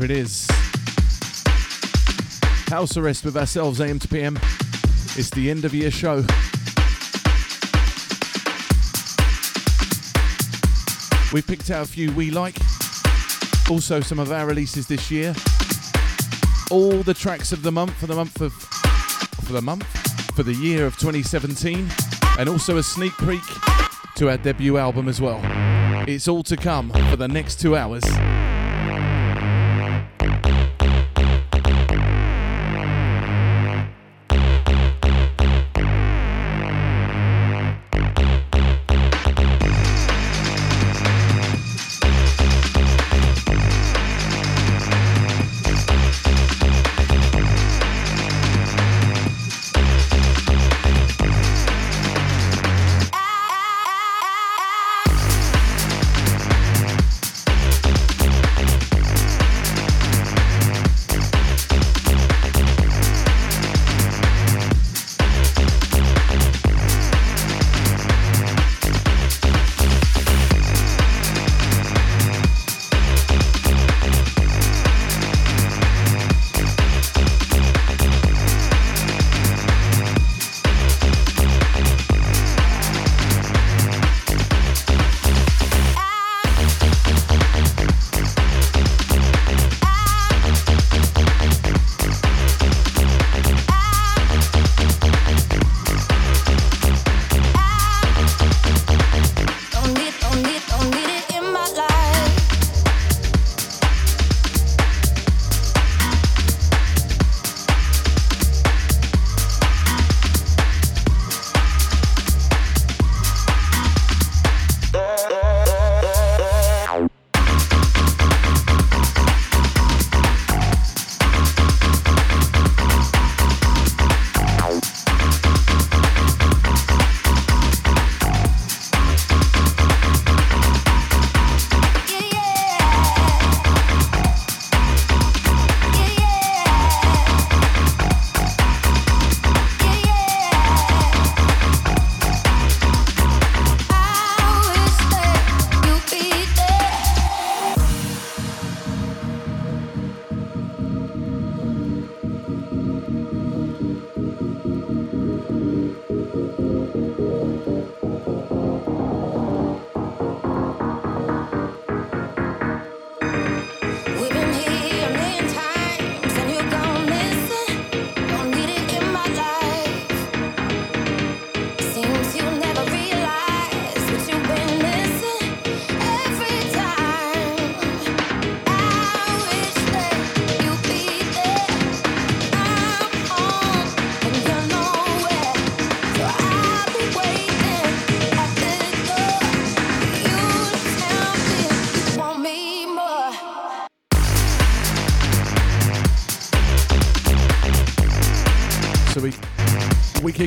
Here it is. House arrest with ourselves, AM to PM. It's the end of year show. We picked out a few we like, also some of our releases this year. All the tracks of the month for the month of for the month for the year of 2017, and also a sneak peek to our debut album as well. It's all to come for the next two hours.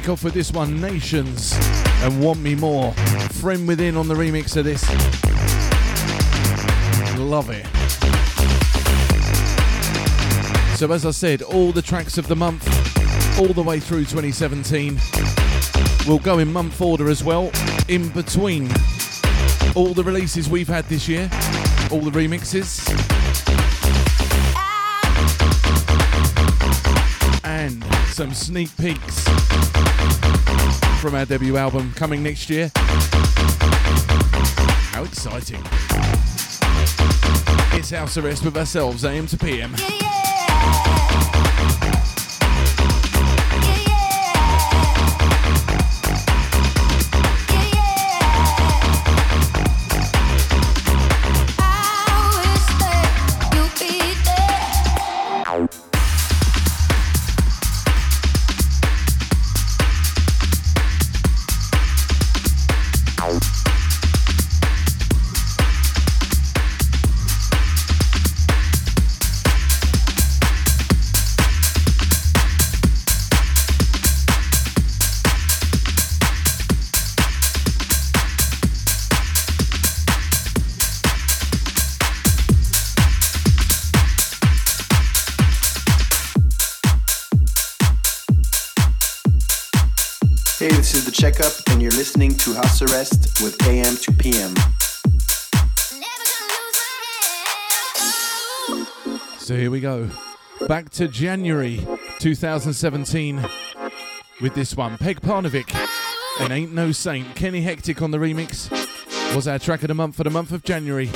Kick off with this one Nations and Want Me More. Friend Within on the remix of this. Love it. So, as I said, all the tracks of the month, all the way through 2017, will go in month order as well, in between all the releases we've had this year, all the remixes. Some sneak peeks from our debut album coming next year. How exciting! It's House Arrest with ourselves, AM to PM. Yeah, yeah. To January 2017 with this one. Peg Parnevik and Ain't No Saint. Kenny Hectic on the remix was our track of the month for the month of January.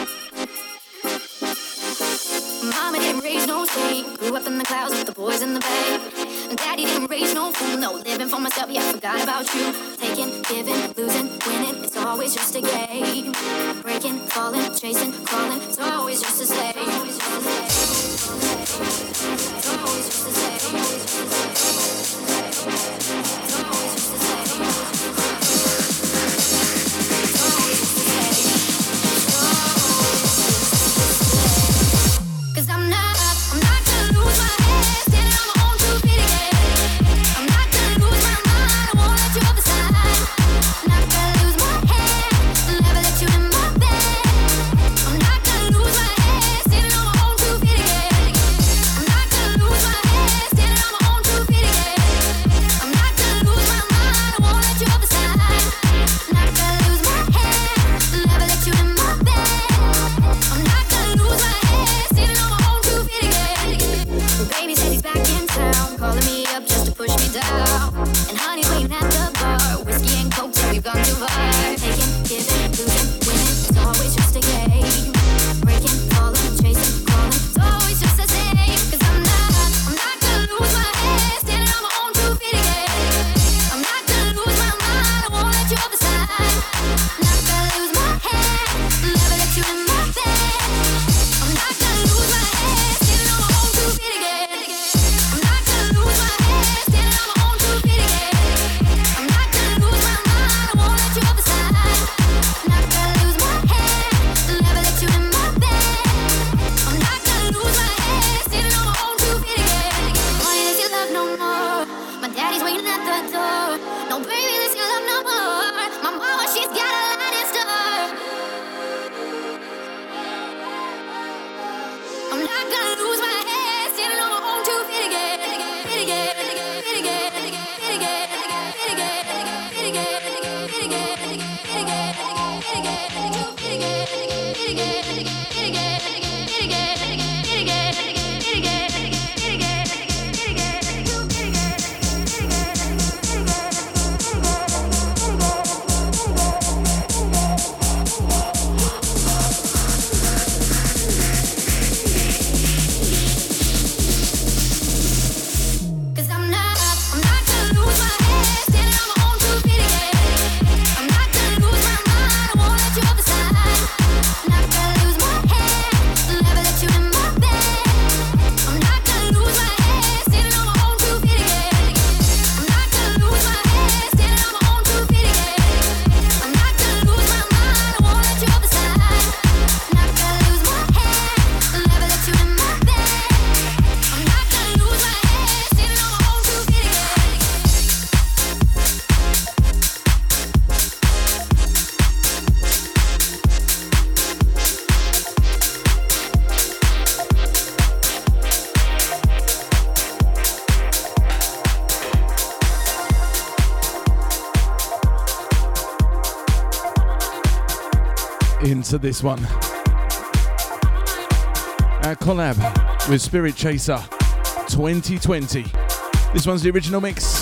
Mama didn't raise no saint. Grew up in the clouds with the boys in the bay. Daddy didn't raise no fool. No, living for myself, yeah, forgot about you. Taking, giving, losing, winning. It's always just a game. Breaking, falling, chasing, crawling. It's always just a slave always used always always always. again. Into this one. Our collab with Spirit Chaser 2020. This one's the original mix.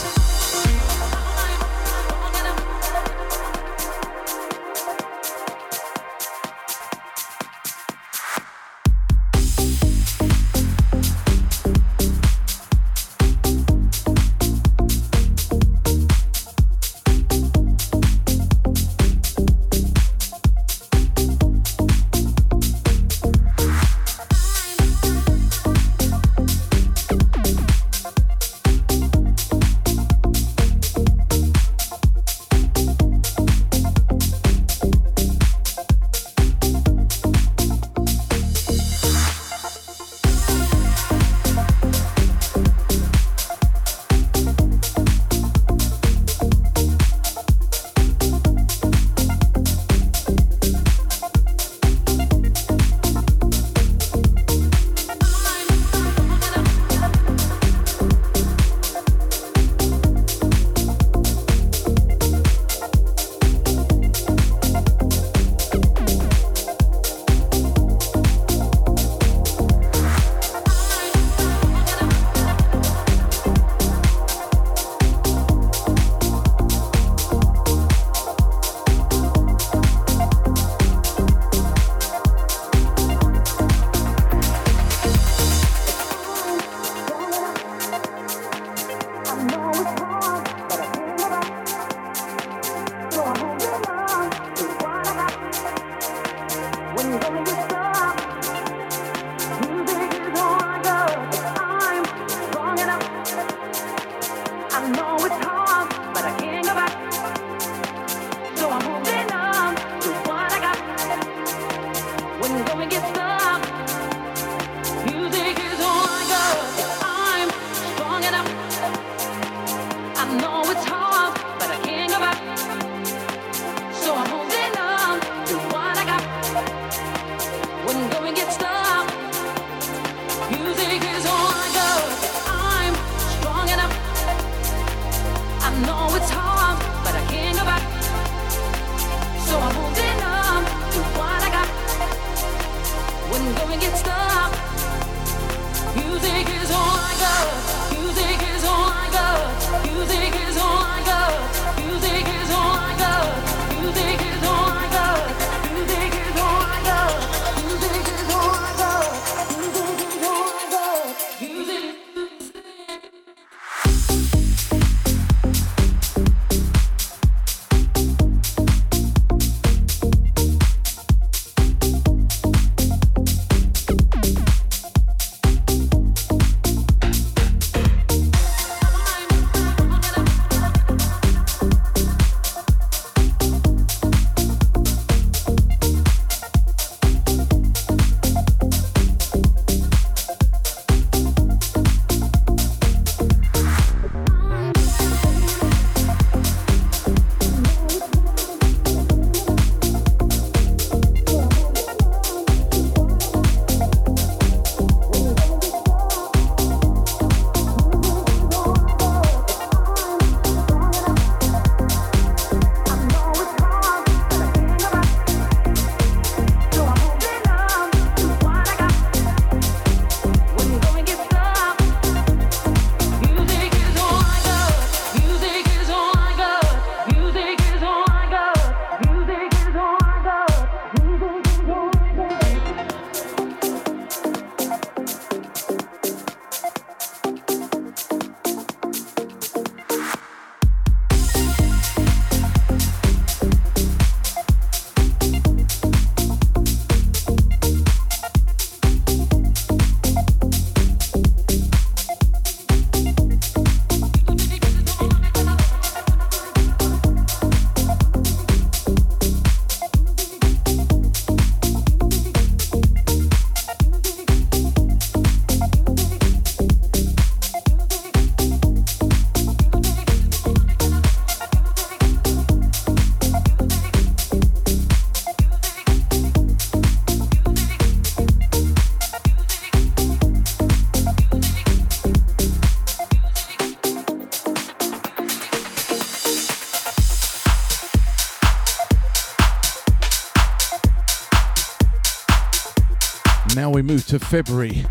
We move to February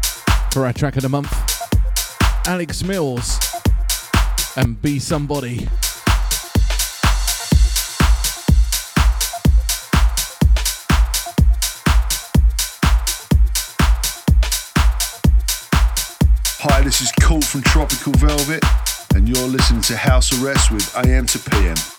for our track of the month. Alex Mills and Be Somebody. Hi, this is Cool from Tropical Velvet, and you're listening to House Arrest with AM to PM.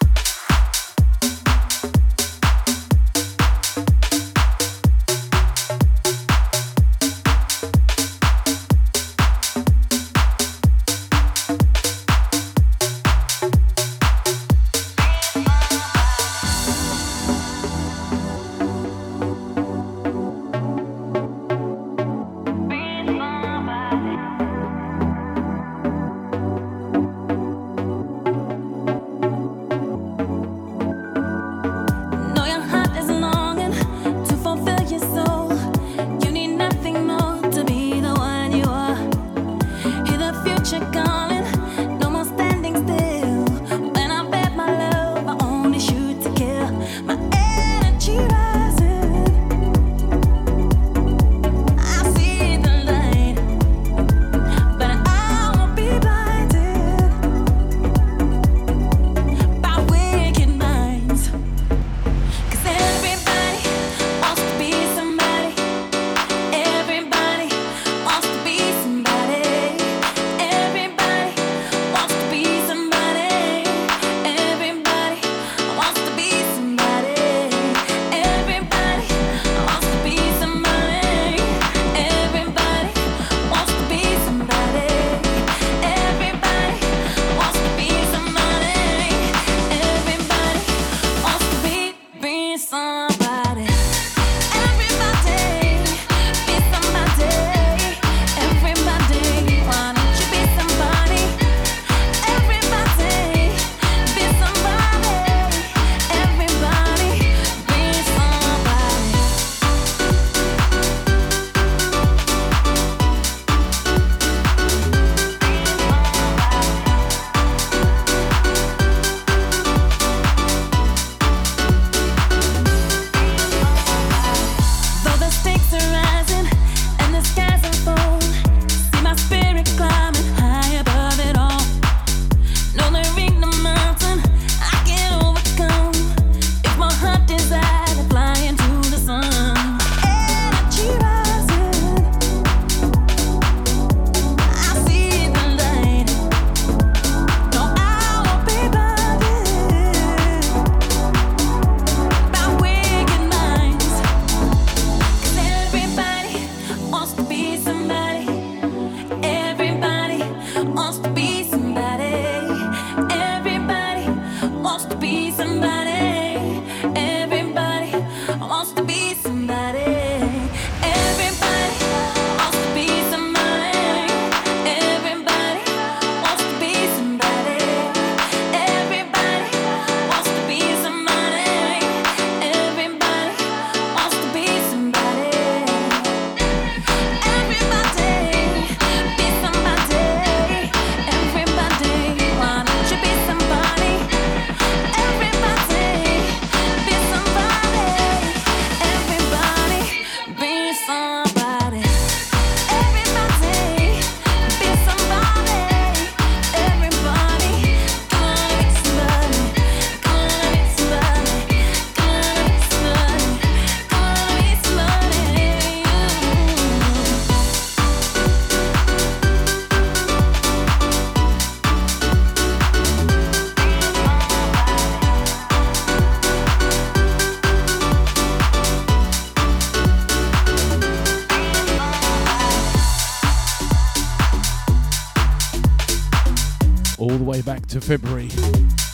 To February.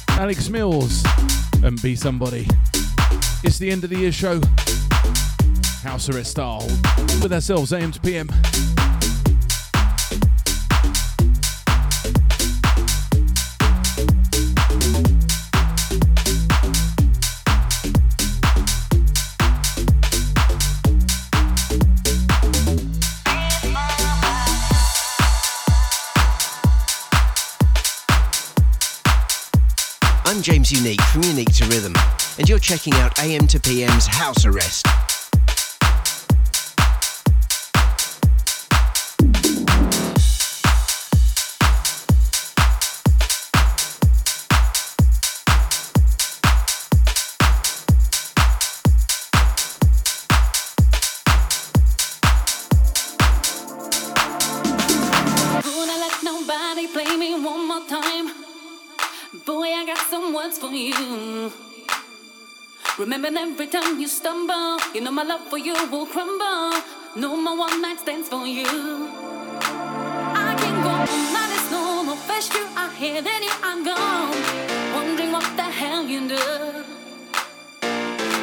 Alex Mills and Be Somebody. It's the end of the year show. House Arrest style with ourselves AM to PM. Unique from Unique to Rhythm, and you're checking out AM to PM's House Arrest. Stumble, you know my love for you will crumble. No more one night stands for you. I can go on, that is normal. First you are here, then you are gone. Wondering what the hell you do.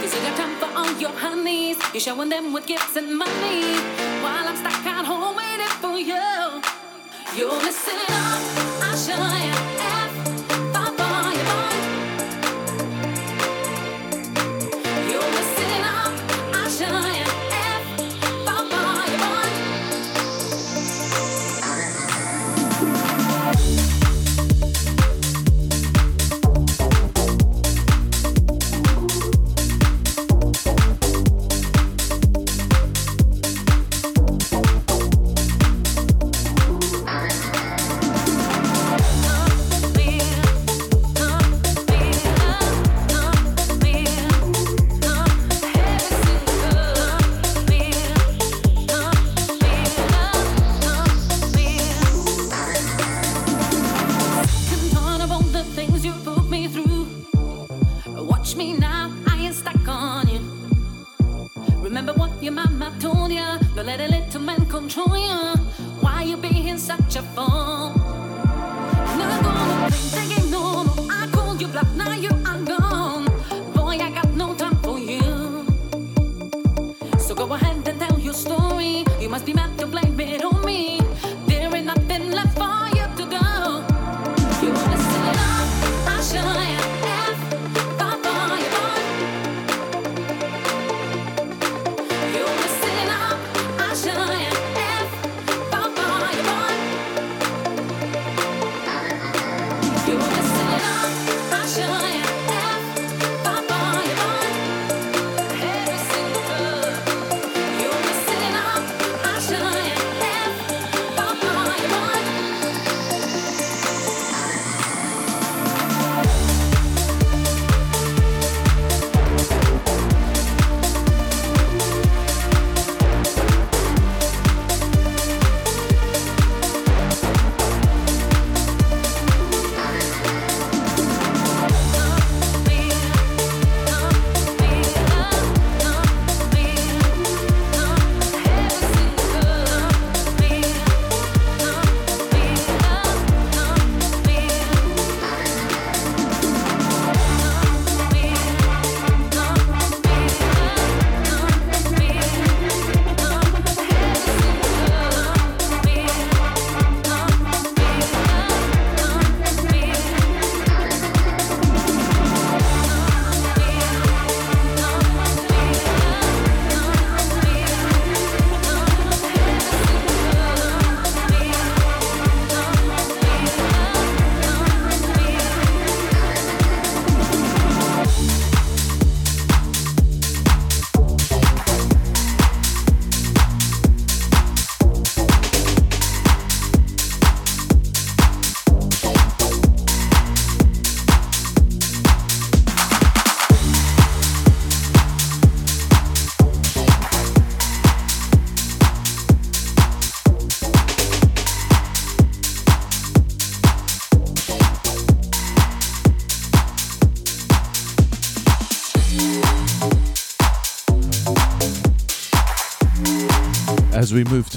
Cause you got time for all your honeys. You're showing them with gifts and money. While I'm stuck at home waiting for you. You're missing up, I'll show you.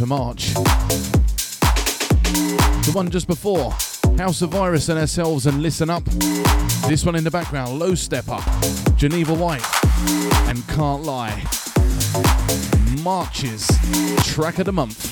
To March. The one just before, House of Virus and ourselves and Listen Up. This one in the background, Low Steppa, Geneva White, and Can't Lie. Marches, track of the month.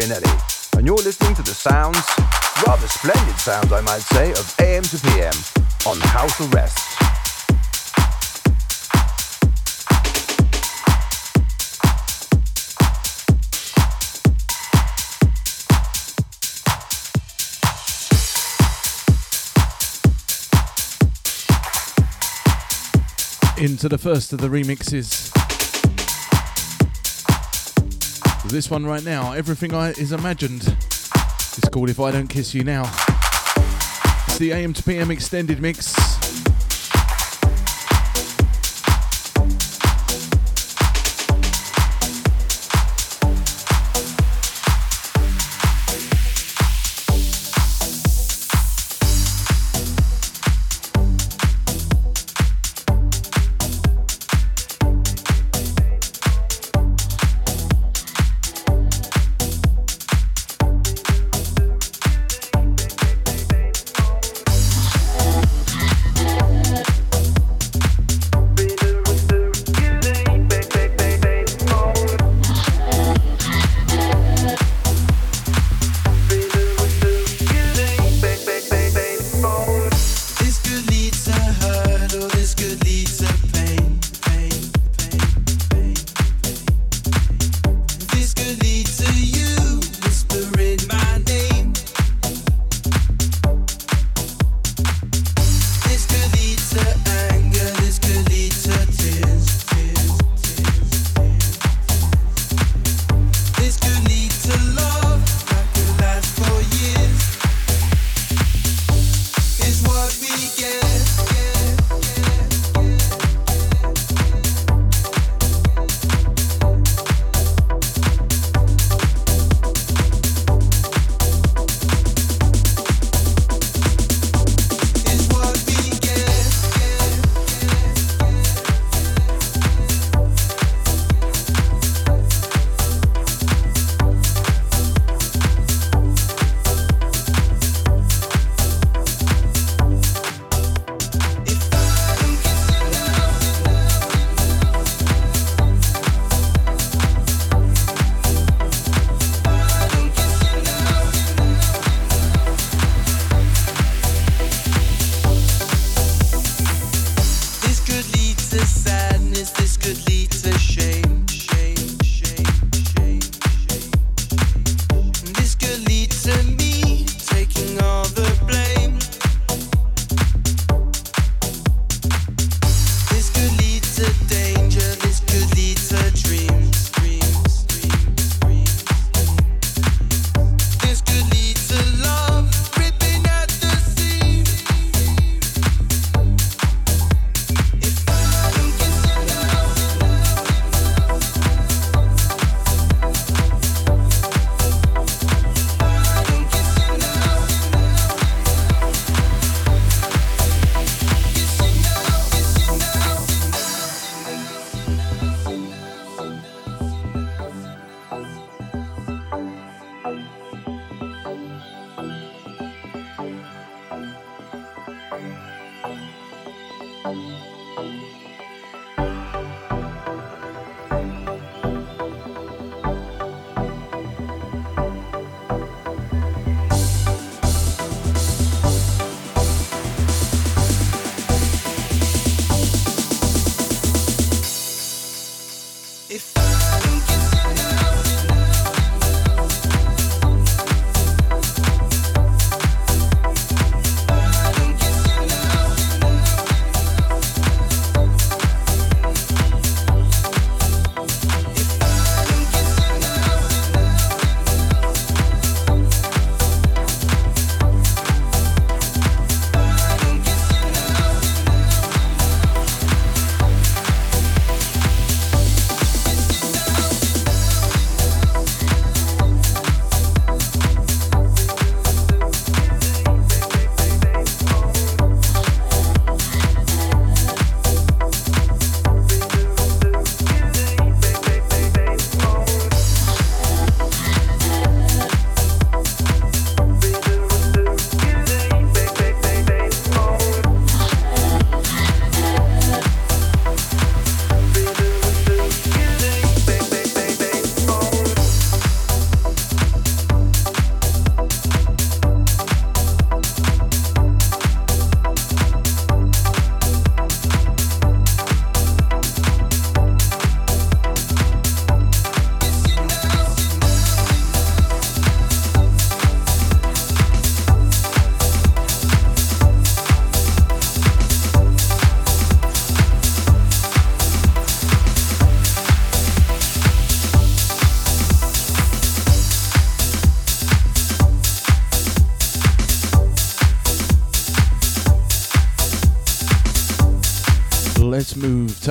Gianelli, and you're listening to the sounds, rather splendid sounds I might say, of AM to PM on House Arrest. Into the first of the remixes this one right now, Everything I is Imagined. It's called If I Don't Kiss You Now. It's the AM to PM extended mix.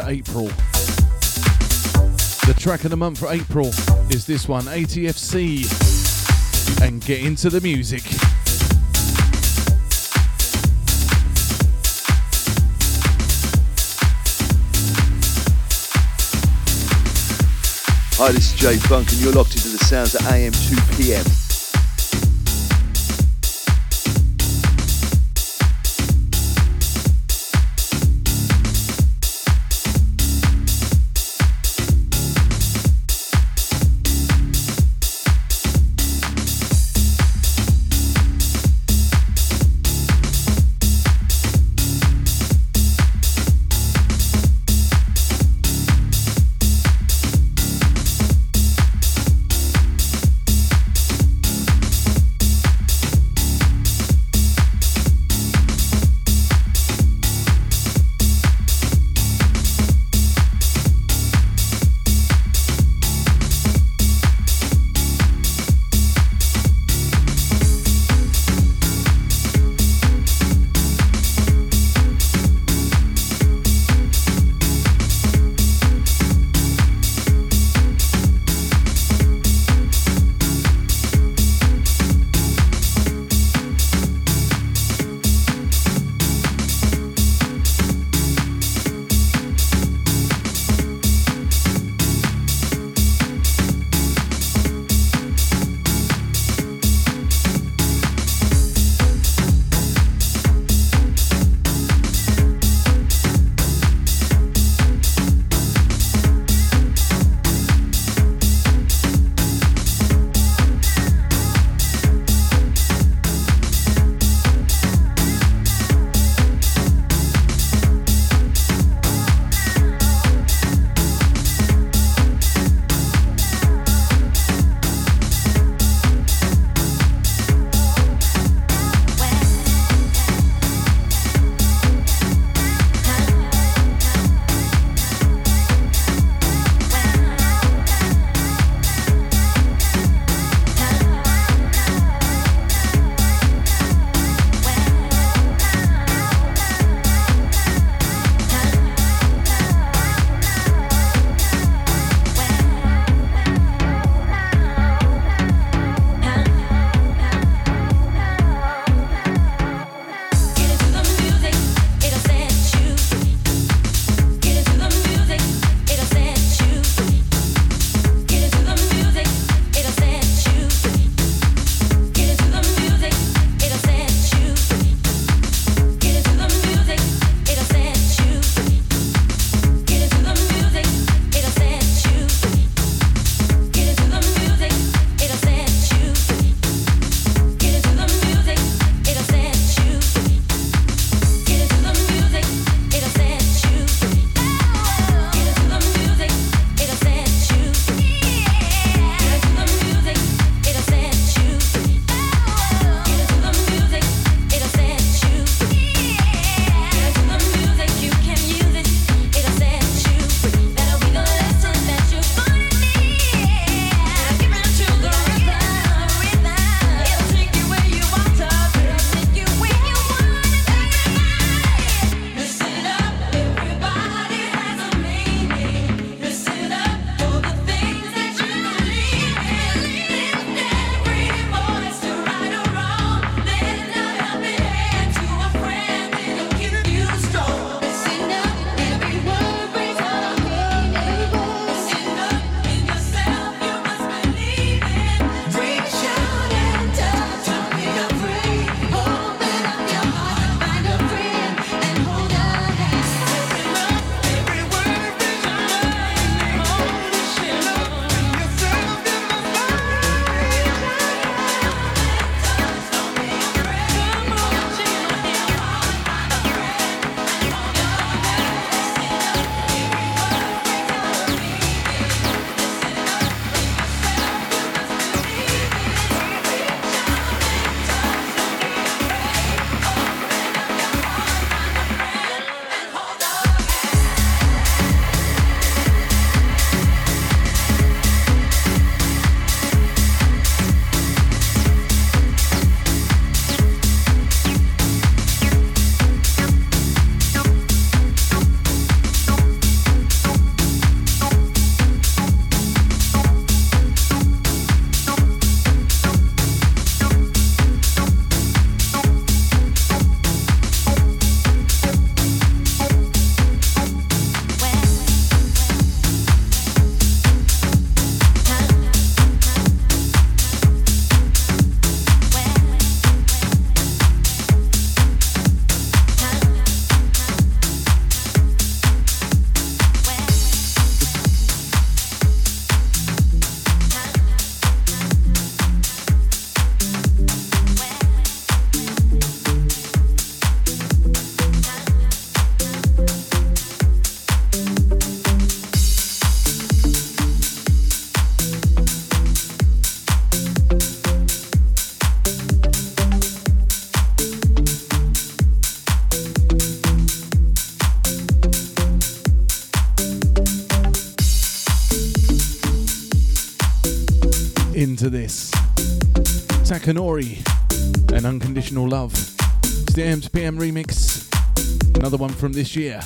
April. The track of the month for April is this one, ATFC, and get into the music. Hi, this is Jay Funk, and you're locked into the sounds at AM 2 PM. This. Takanori and Unconditional Love. It's the remix. Another one from this year.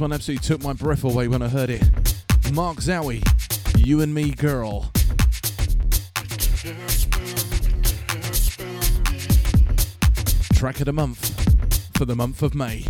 This one absolutely took my breath away when I heard it. Mark Zowie, You and Me Girl. Track of the month for the month of May.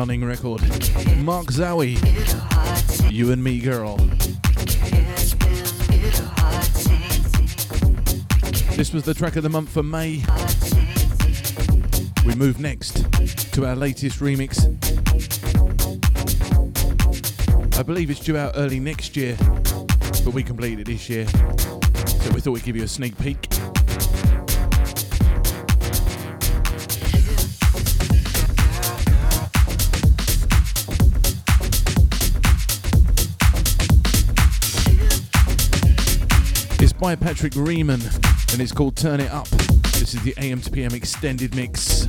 Stunning record. Mark Zowie, You and Me Girl. This was the track of the month for May. We move next to our latest remix. I believe it's due out early next year, but we completed it this year. So we thought we'd give you a sneak peek. By Patrick Riemann and it's called Turn It Up. This is the AM to PM extended mix.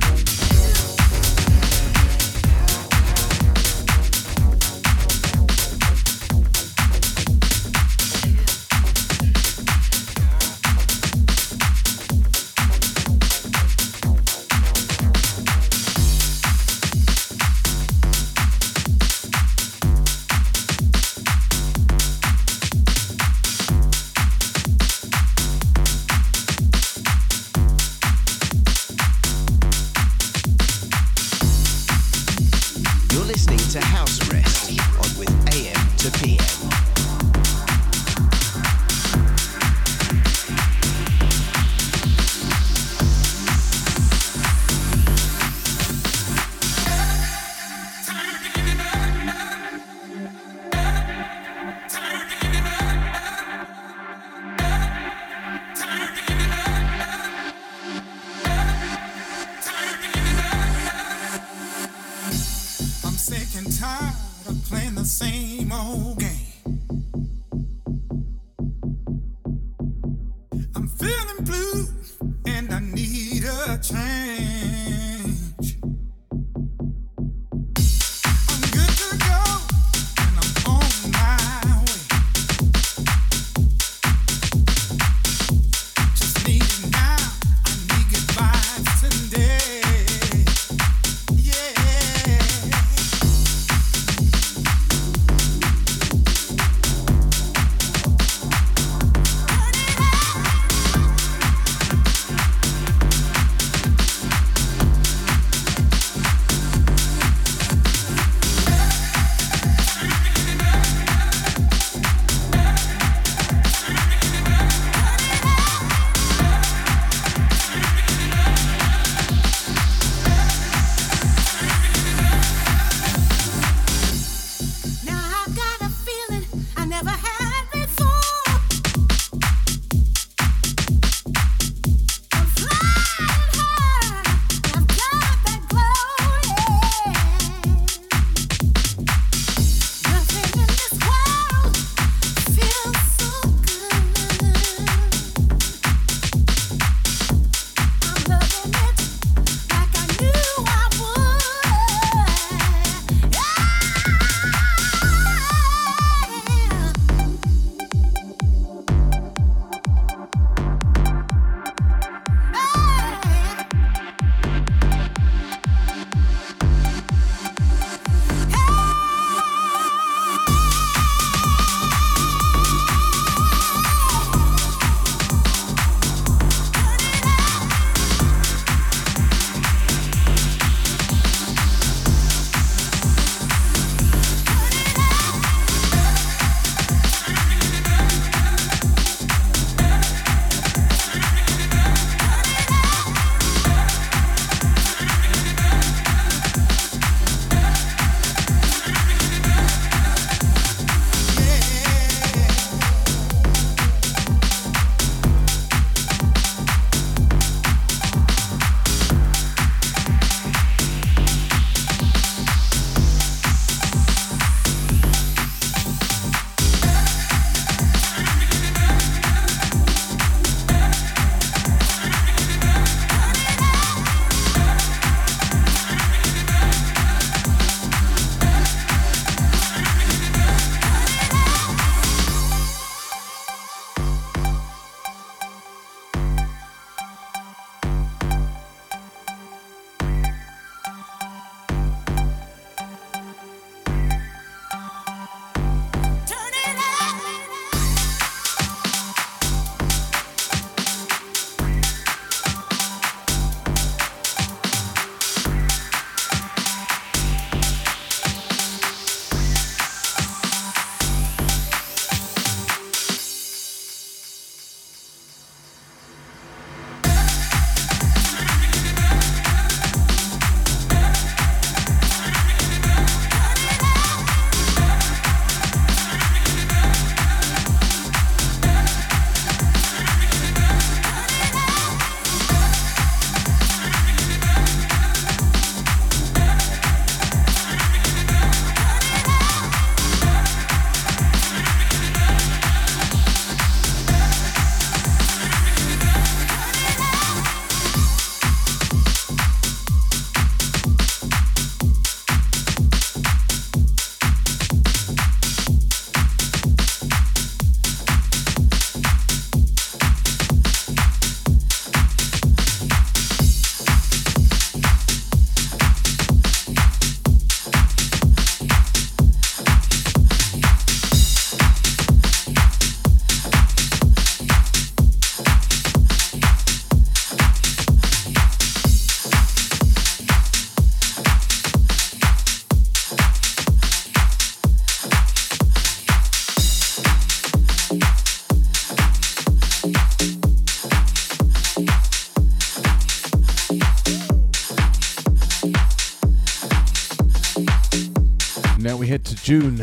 June,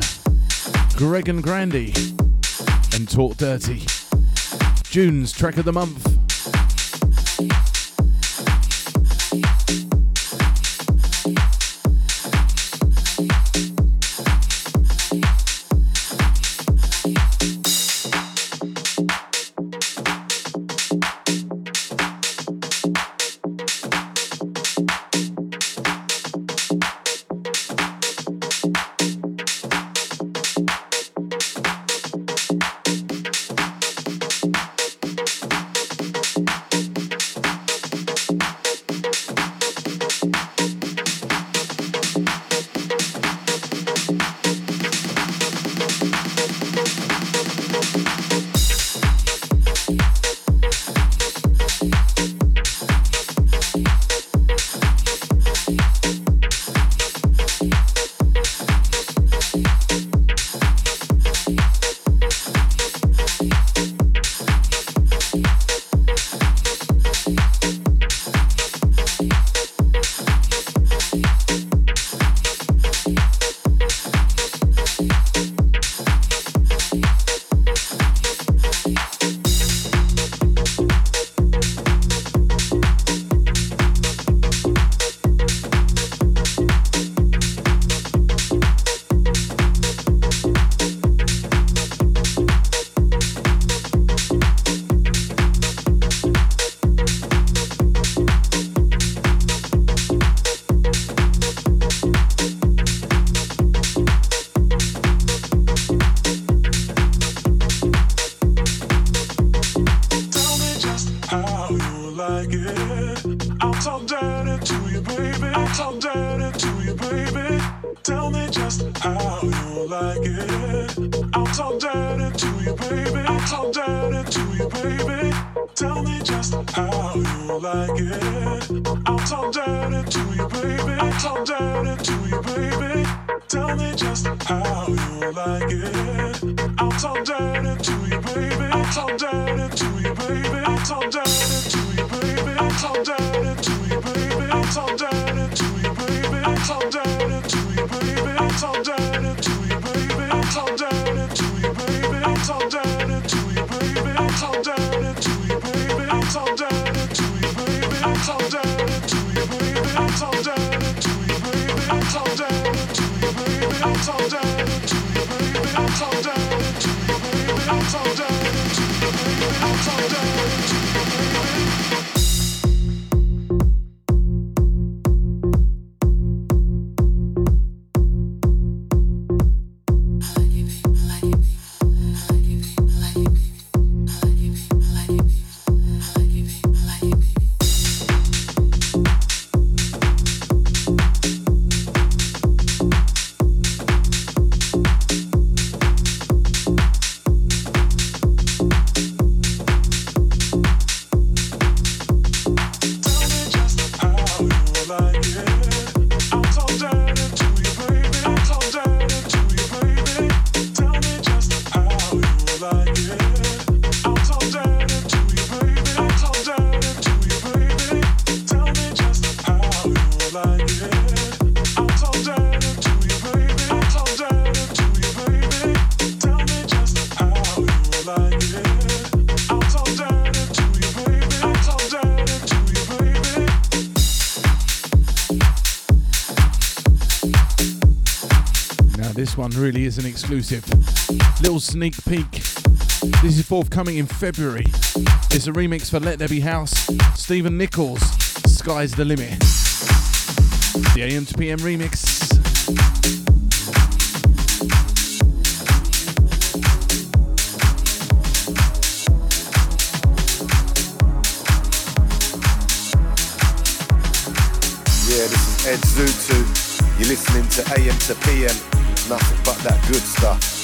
Greg and Grandy, and Talk Dirty. June's track of the month. Really is an exclusive. Little sneak peek. This is forthcoming in February. It's a remix for Let There Be House, Stephen Nichols, Sky's the Limit. The AM to PM remix. Yeah, this is Ed Zutu. You're listening to AM to PM nothing but that good stuff.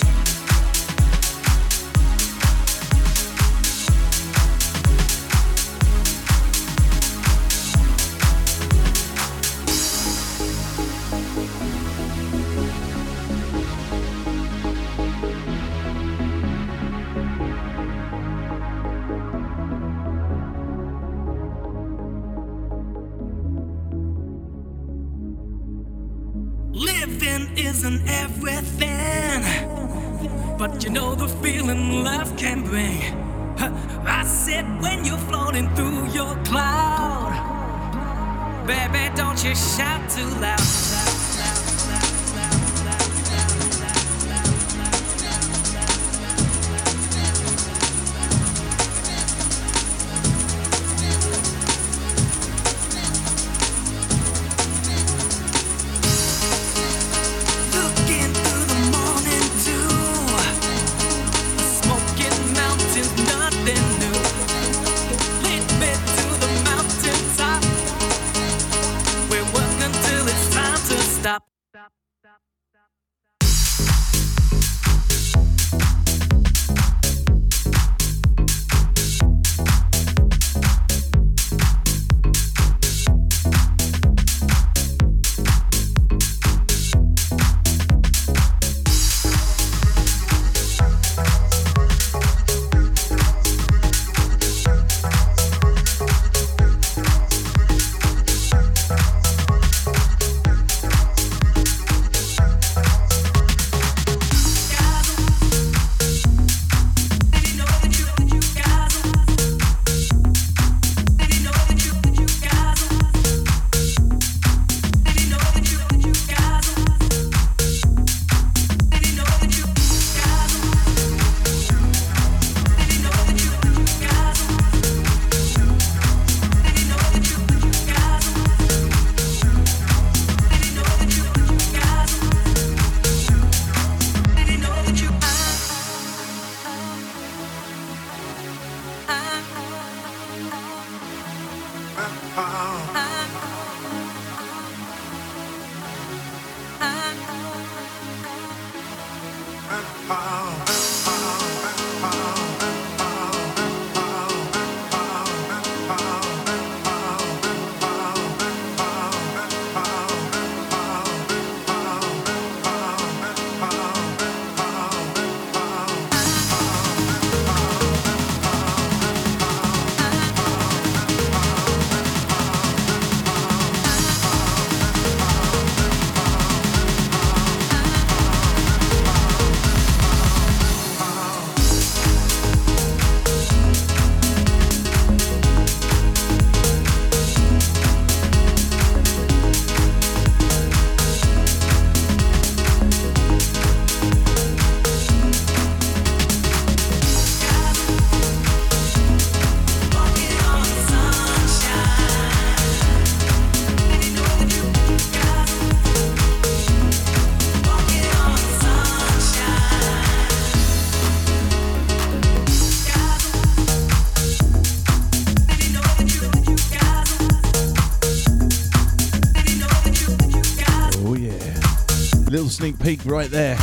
Peek right there.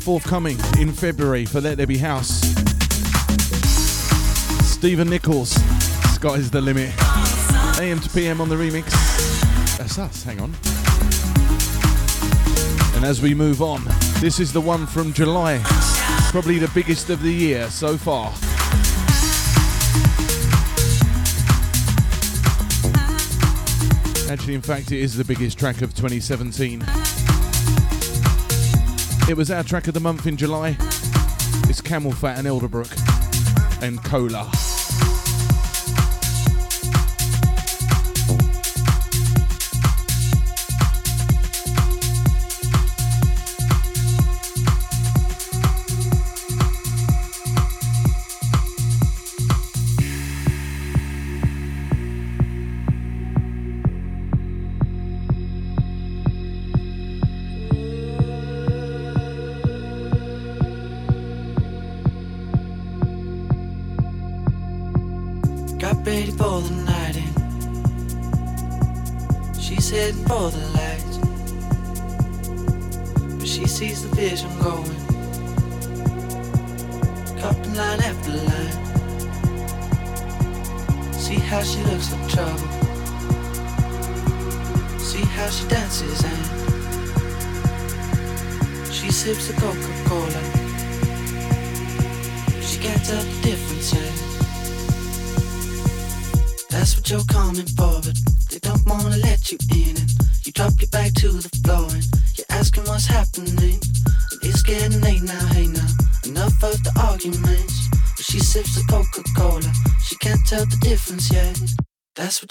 Forthcoming in February for Let There Be House. Stephen Nichols, Sky's the limit. AM to PM on the remix. That's us, hang on. And as we move on, this is the one from July. Probably the biggest of the year so far. Actually, in fact, it is the biggest track of 2017. It was our track of the month in July. It's CamelPhat and Elderbrook and Cola.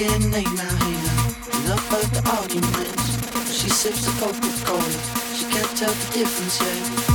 getting late now, hey Love of the arguments. She sips the Coca-Cola. She can't tell the difference yet.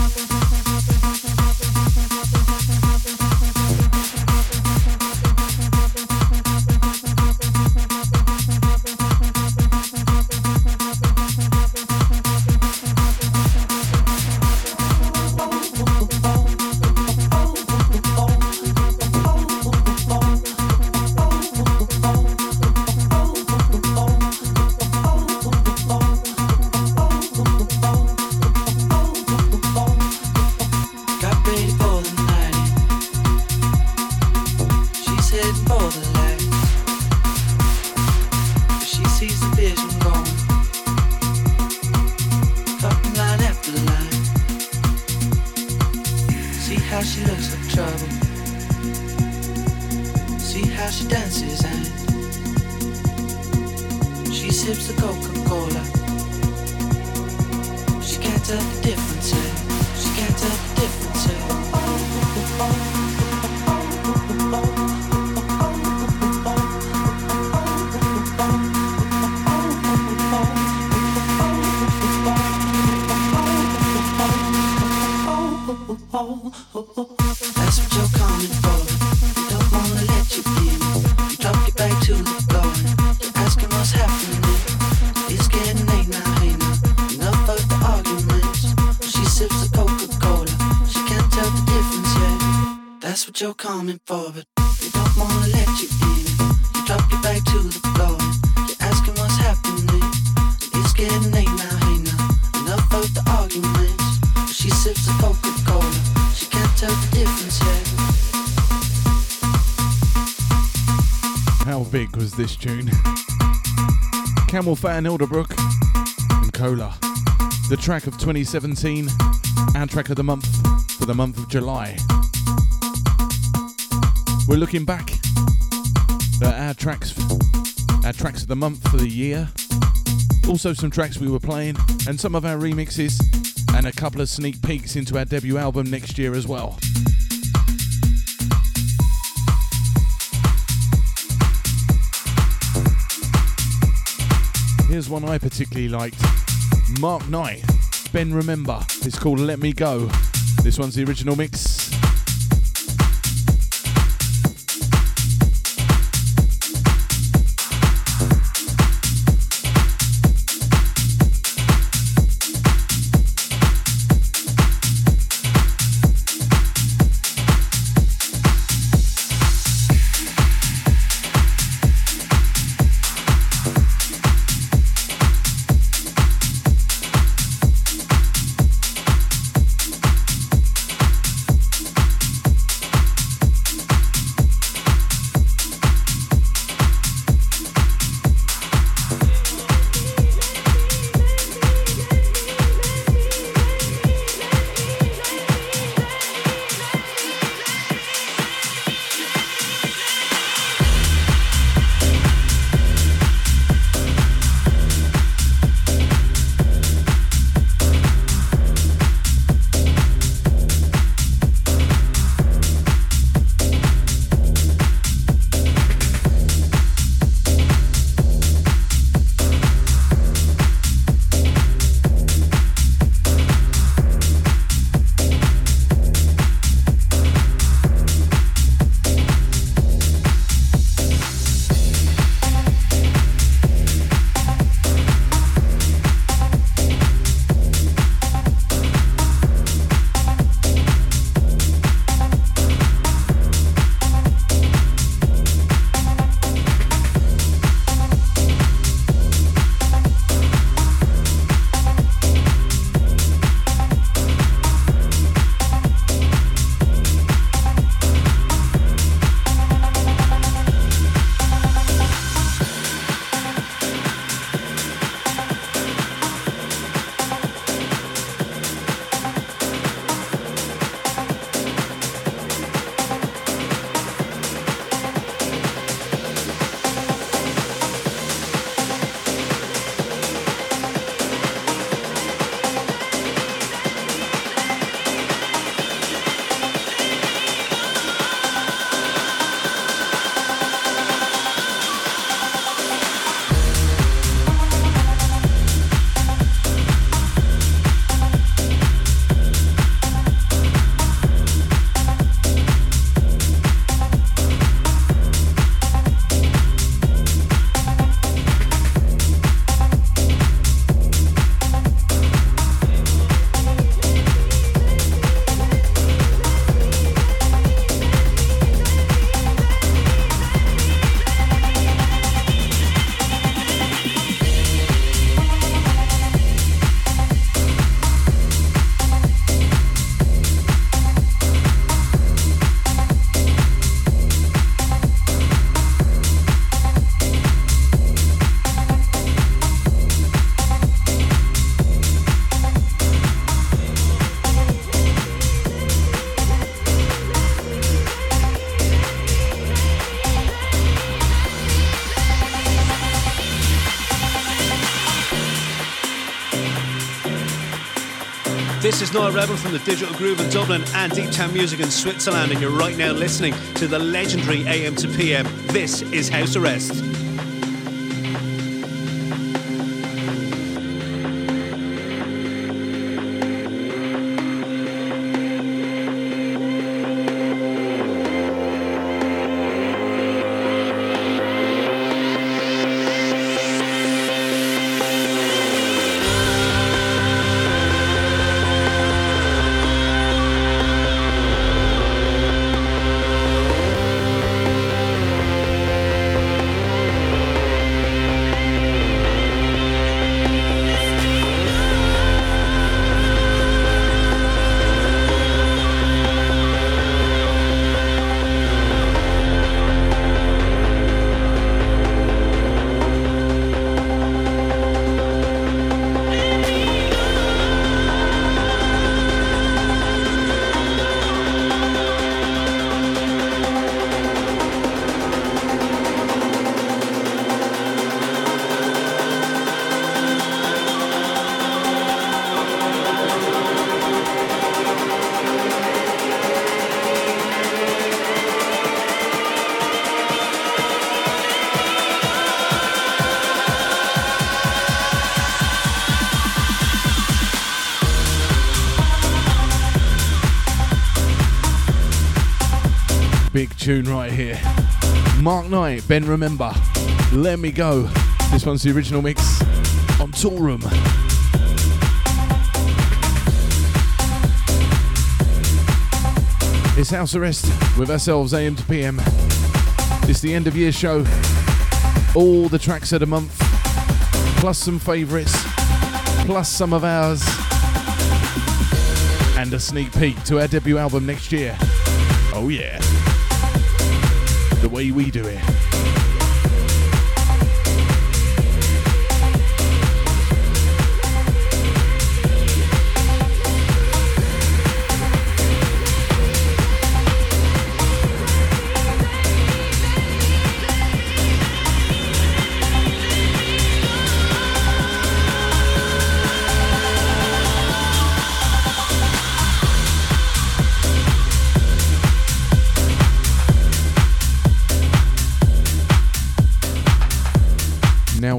Coming you don't wanna let you in. You drop your back to the floor. You're asking what's happening. It's getting late now, hey now. Enough of the arguments. She sips the Coca-Cola. She can't tell the difference yet. How big was this tune? CamelPhat and and Cola. The track of 2017 and track of the month for the month of July. We're looking back at our tracks, our tracks of the month for the year. Also, some tracks we were playing and some of our remixes, and a couple of sneak peeks into our debut album next year as well. Here's one I particularly liked Mark Knight, Ben Remember. It's called Let Me Go. This one's the original mix. This is Noah Rebel from the Digital Groove in Dublin and Deep Town Music in Switzerland, and you're right now listening to the legendary AM to PM. This is House Arrest. Tune right here. Mark Knight, Ben Remember, Let Me Go. This one's the original mix on Toolroom. It's House Arrest with ourselves, AM to PM. It's the end of year show. All the tracks of the month, plus some favourites, plus some of ours, and a sneak peek to our debut album next year. Oh, yeah the way we do it.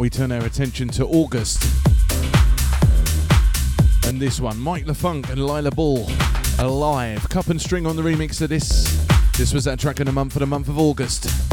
We turn our attention to August. And this one, Mike LeFunk and Lila Ball, Alive. Cup and string on the remix of this. This was that track in the month for the month of August.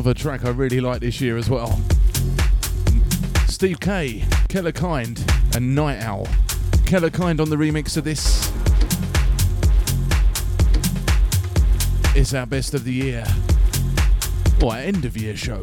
Another track I really like this year as well. Steve K, Kellerkind, and Night Owl. Kellerkind on the remix of this. It's our best of the year. Or our end of year show.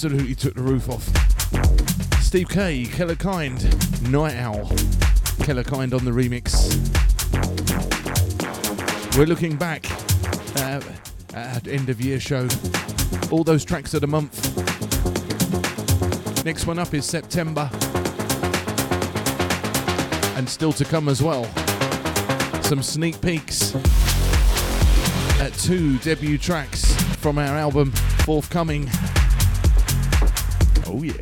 Absolutely took the roof off. Steve K, Kellerkind, Night Owl. Kellerkind on the remix. We're looking back uh, at end of year show. All those tracks of the month. Next one up is September. And still to come as well. Some sneak peeks at two debut tracks from our album forthcoming. Oh, yeah.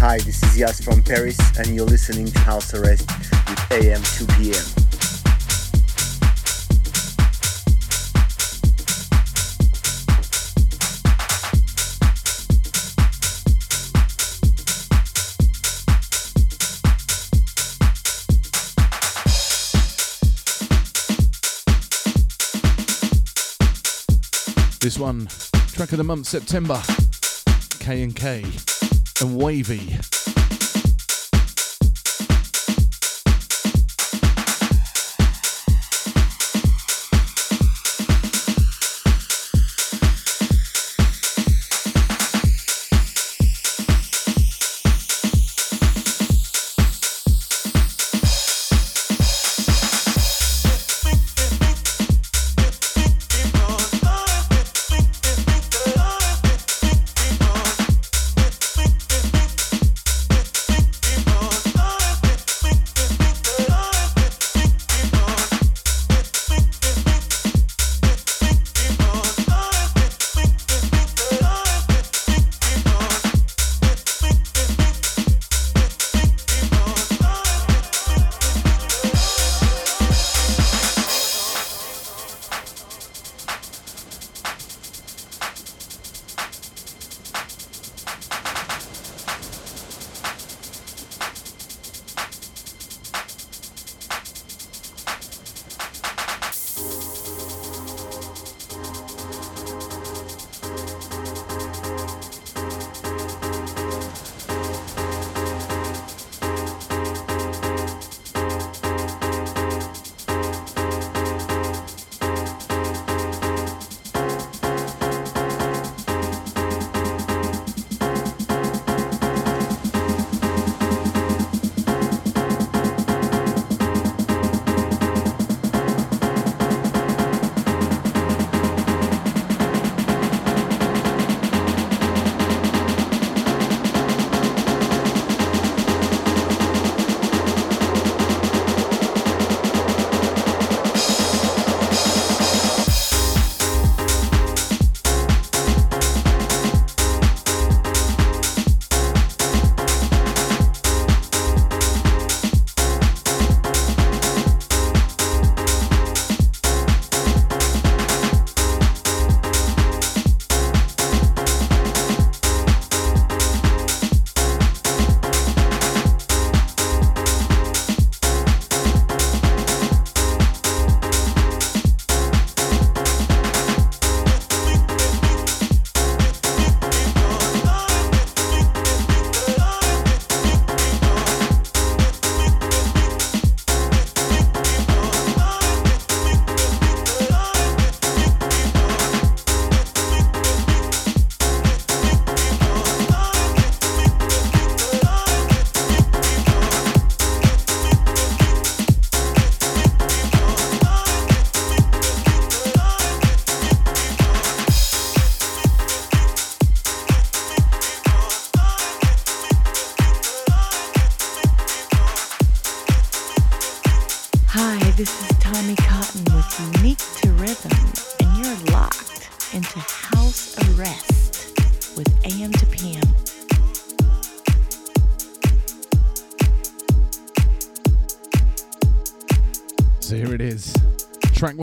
Hi, this is Yas from Paris, and you're listening to House Arrest with AM2 This one, track of the month, September. K and K and Wavy.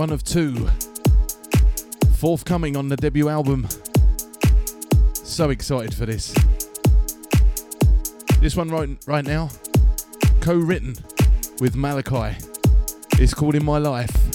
One of two. Forthcoming on the debut album. So excited for this. This one right right now, co-written with Malachi. It's called In My Life.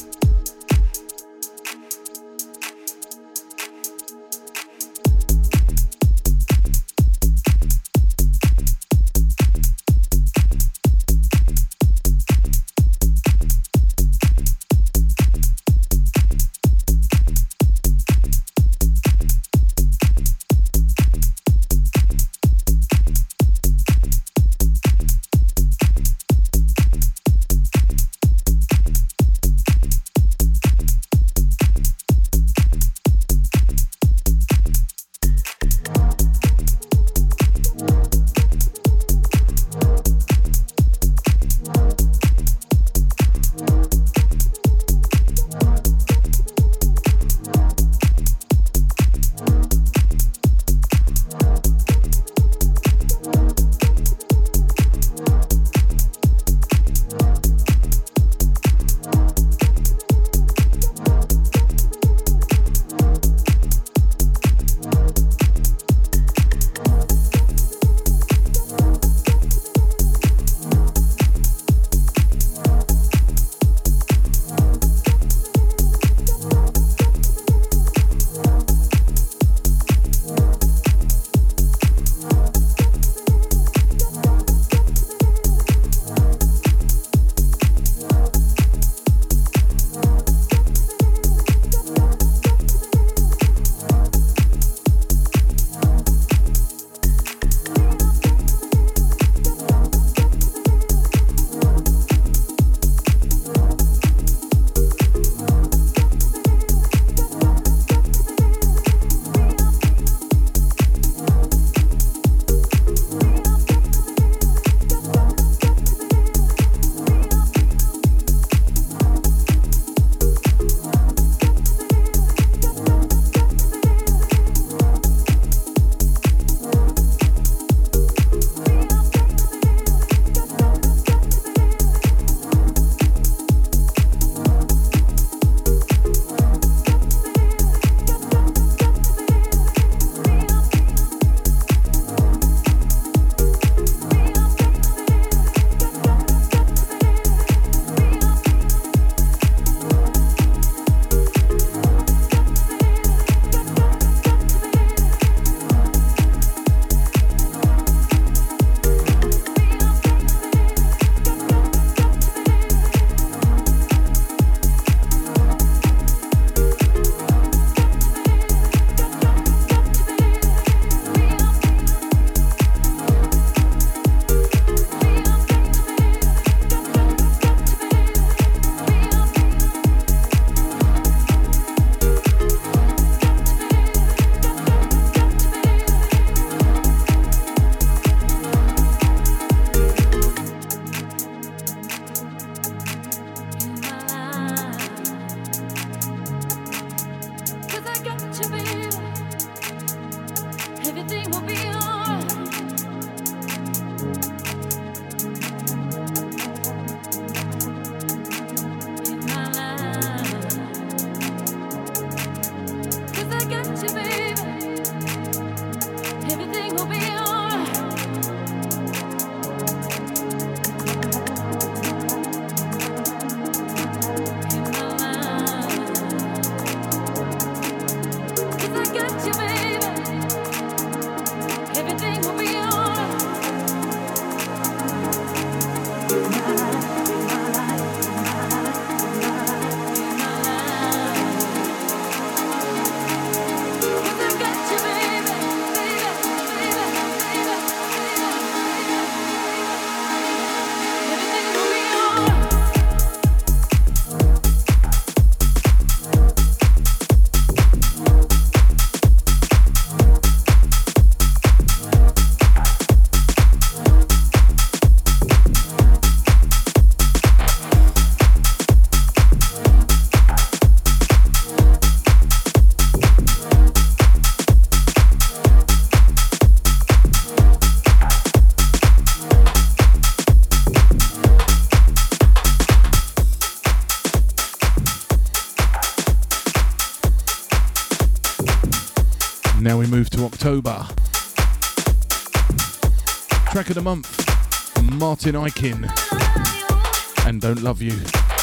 Month, Martin Ikin, and Don't Love You.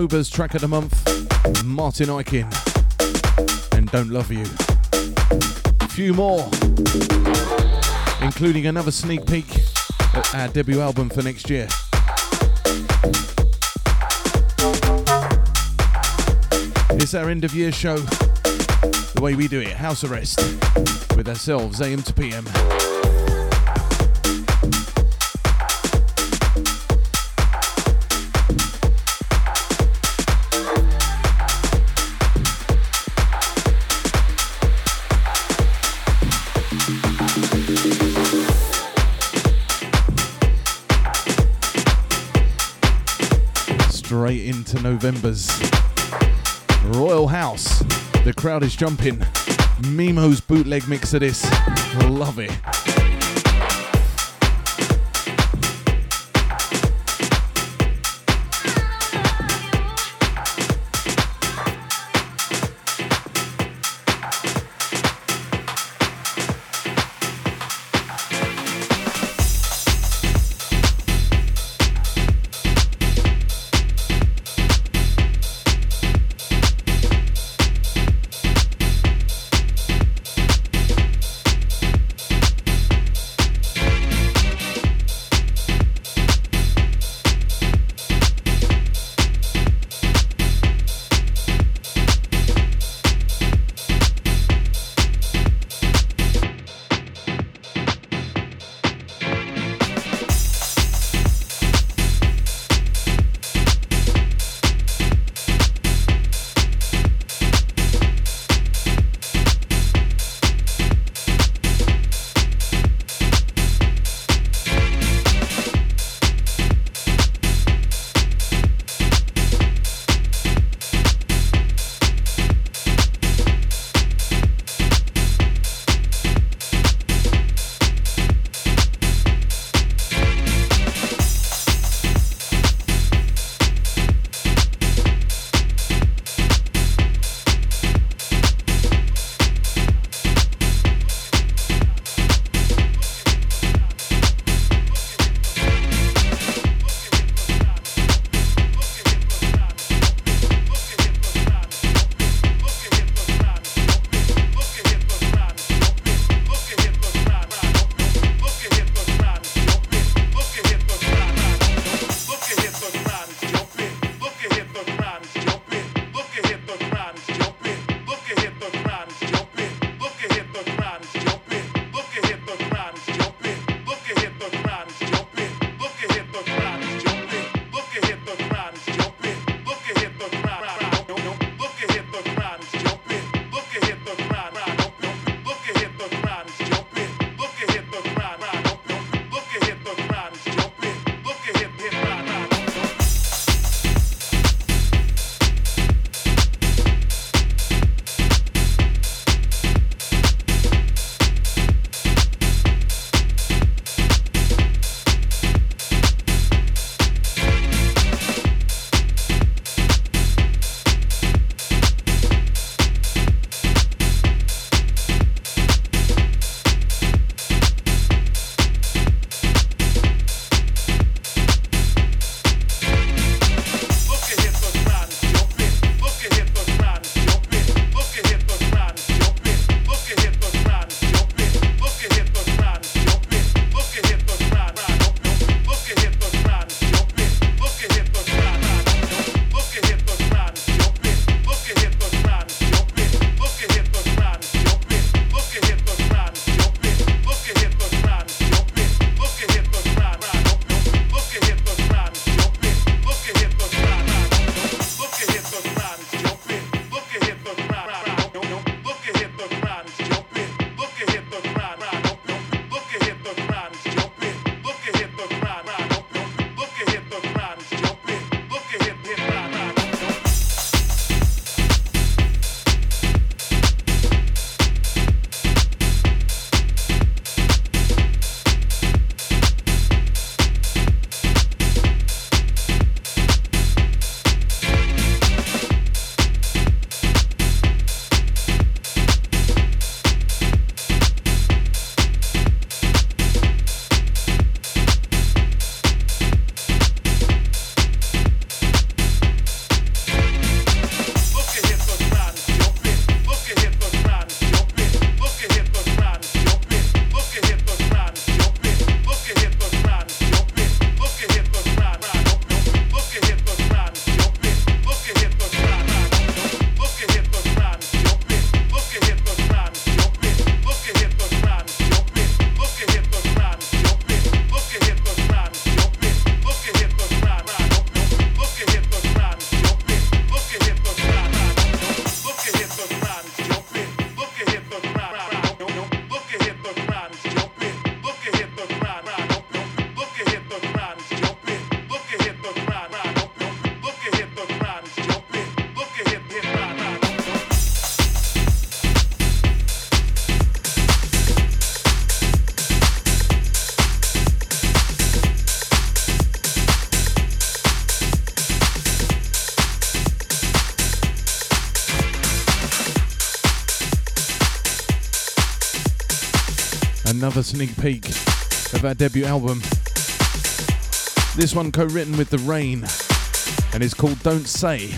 October's track of the month, Martin Ikin and Don't Love You. A few more, including another sneak peek at our debut album for next year. It's our end of year show, the way we do it, house arrest, with ourselves, AM to PM. November's Royal House. The crowd is jumping. Mimo's bootleg mix of this. Love it. Another sneak peek of our debut album. This one co written with The Rain and is called Don't Say.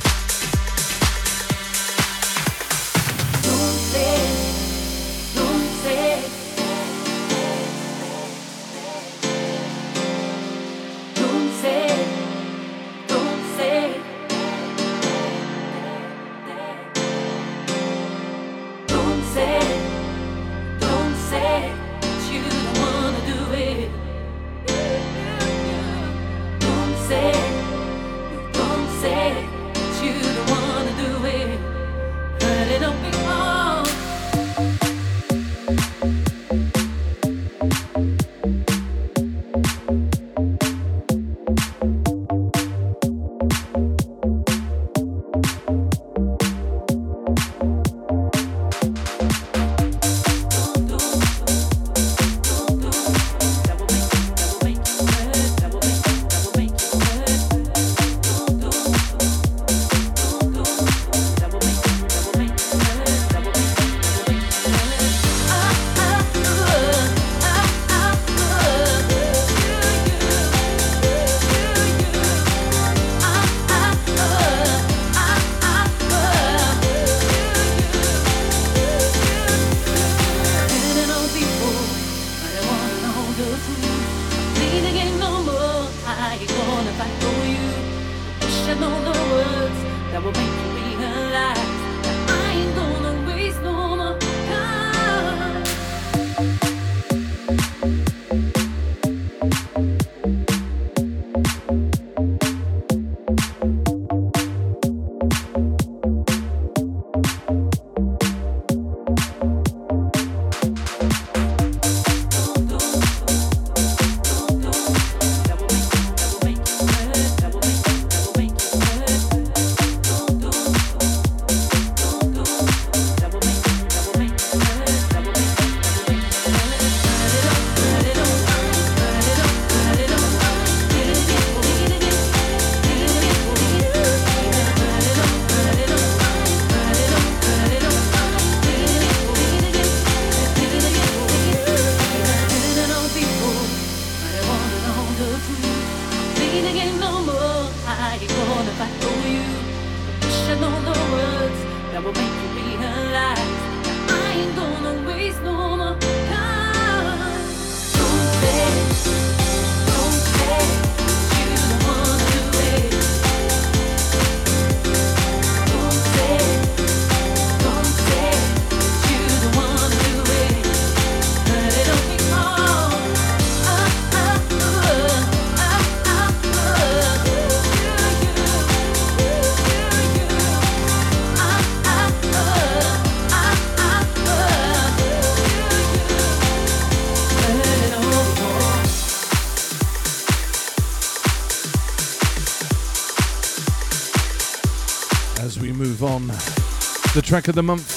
The track of the month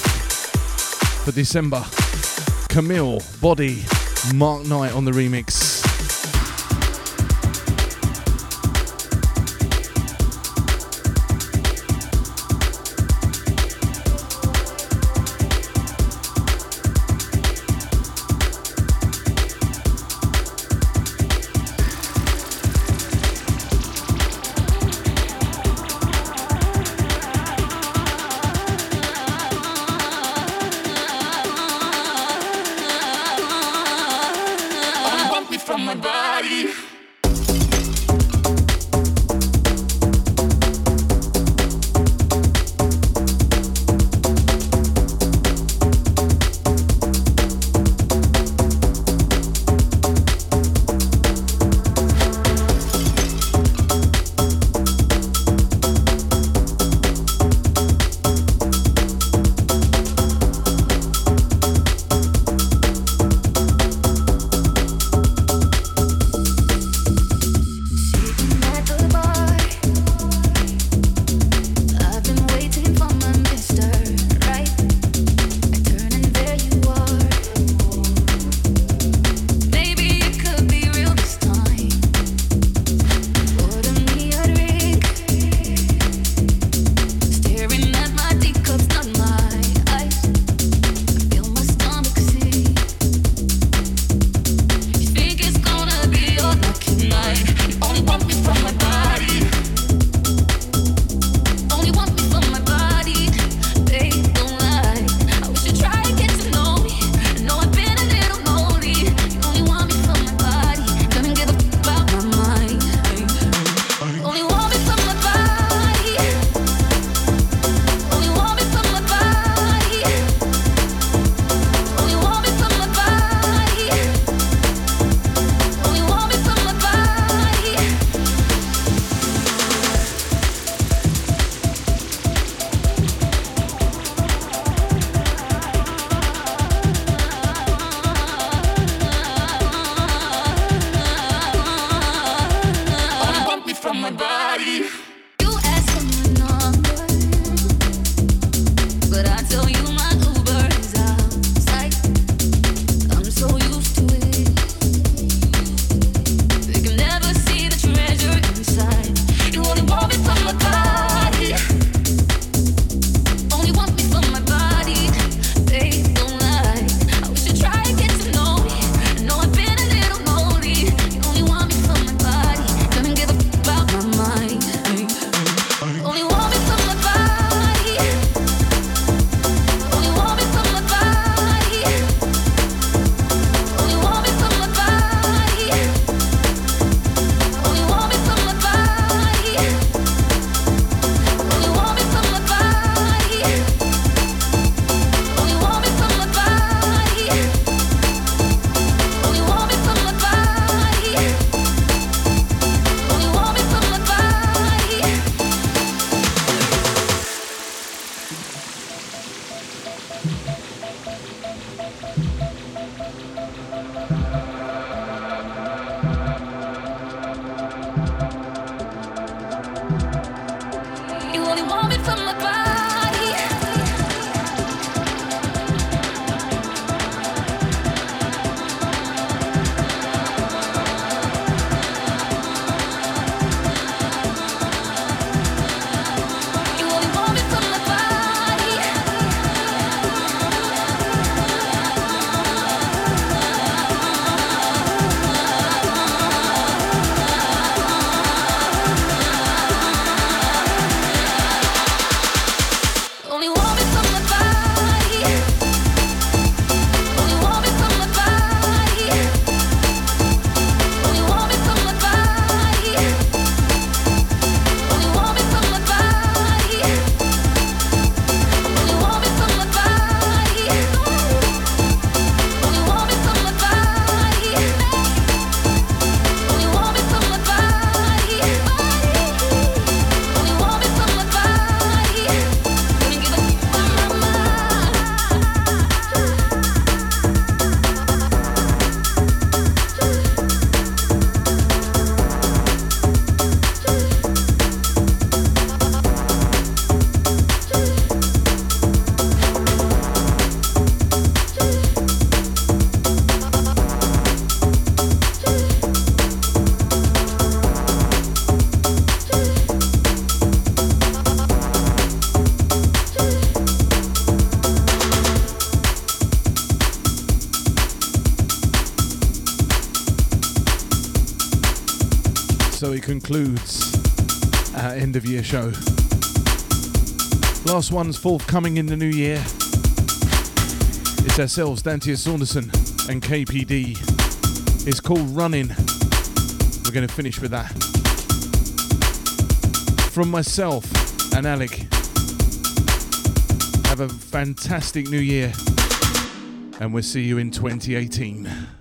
for December. Camille, Body, Mark Knight on the remix. Show. Last one's forthcoming in the new year. It's ourselves, Dante Saunderson and KPD. It's called Running. We're going to finish with that. From myself and Alec, have a fantastic new year, and we'll see you in 2018.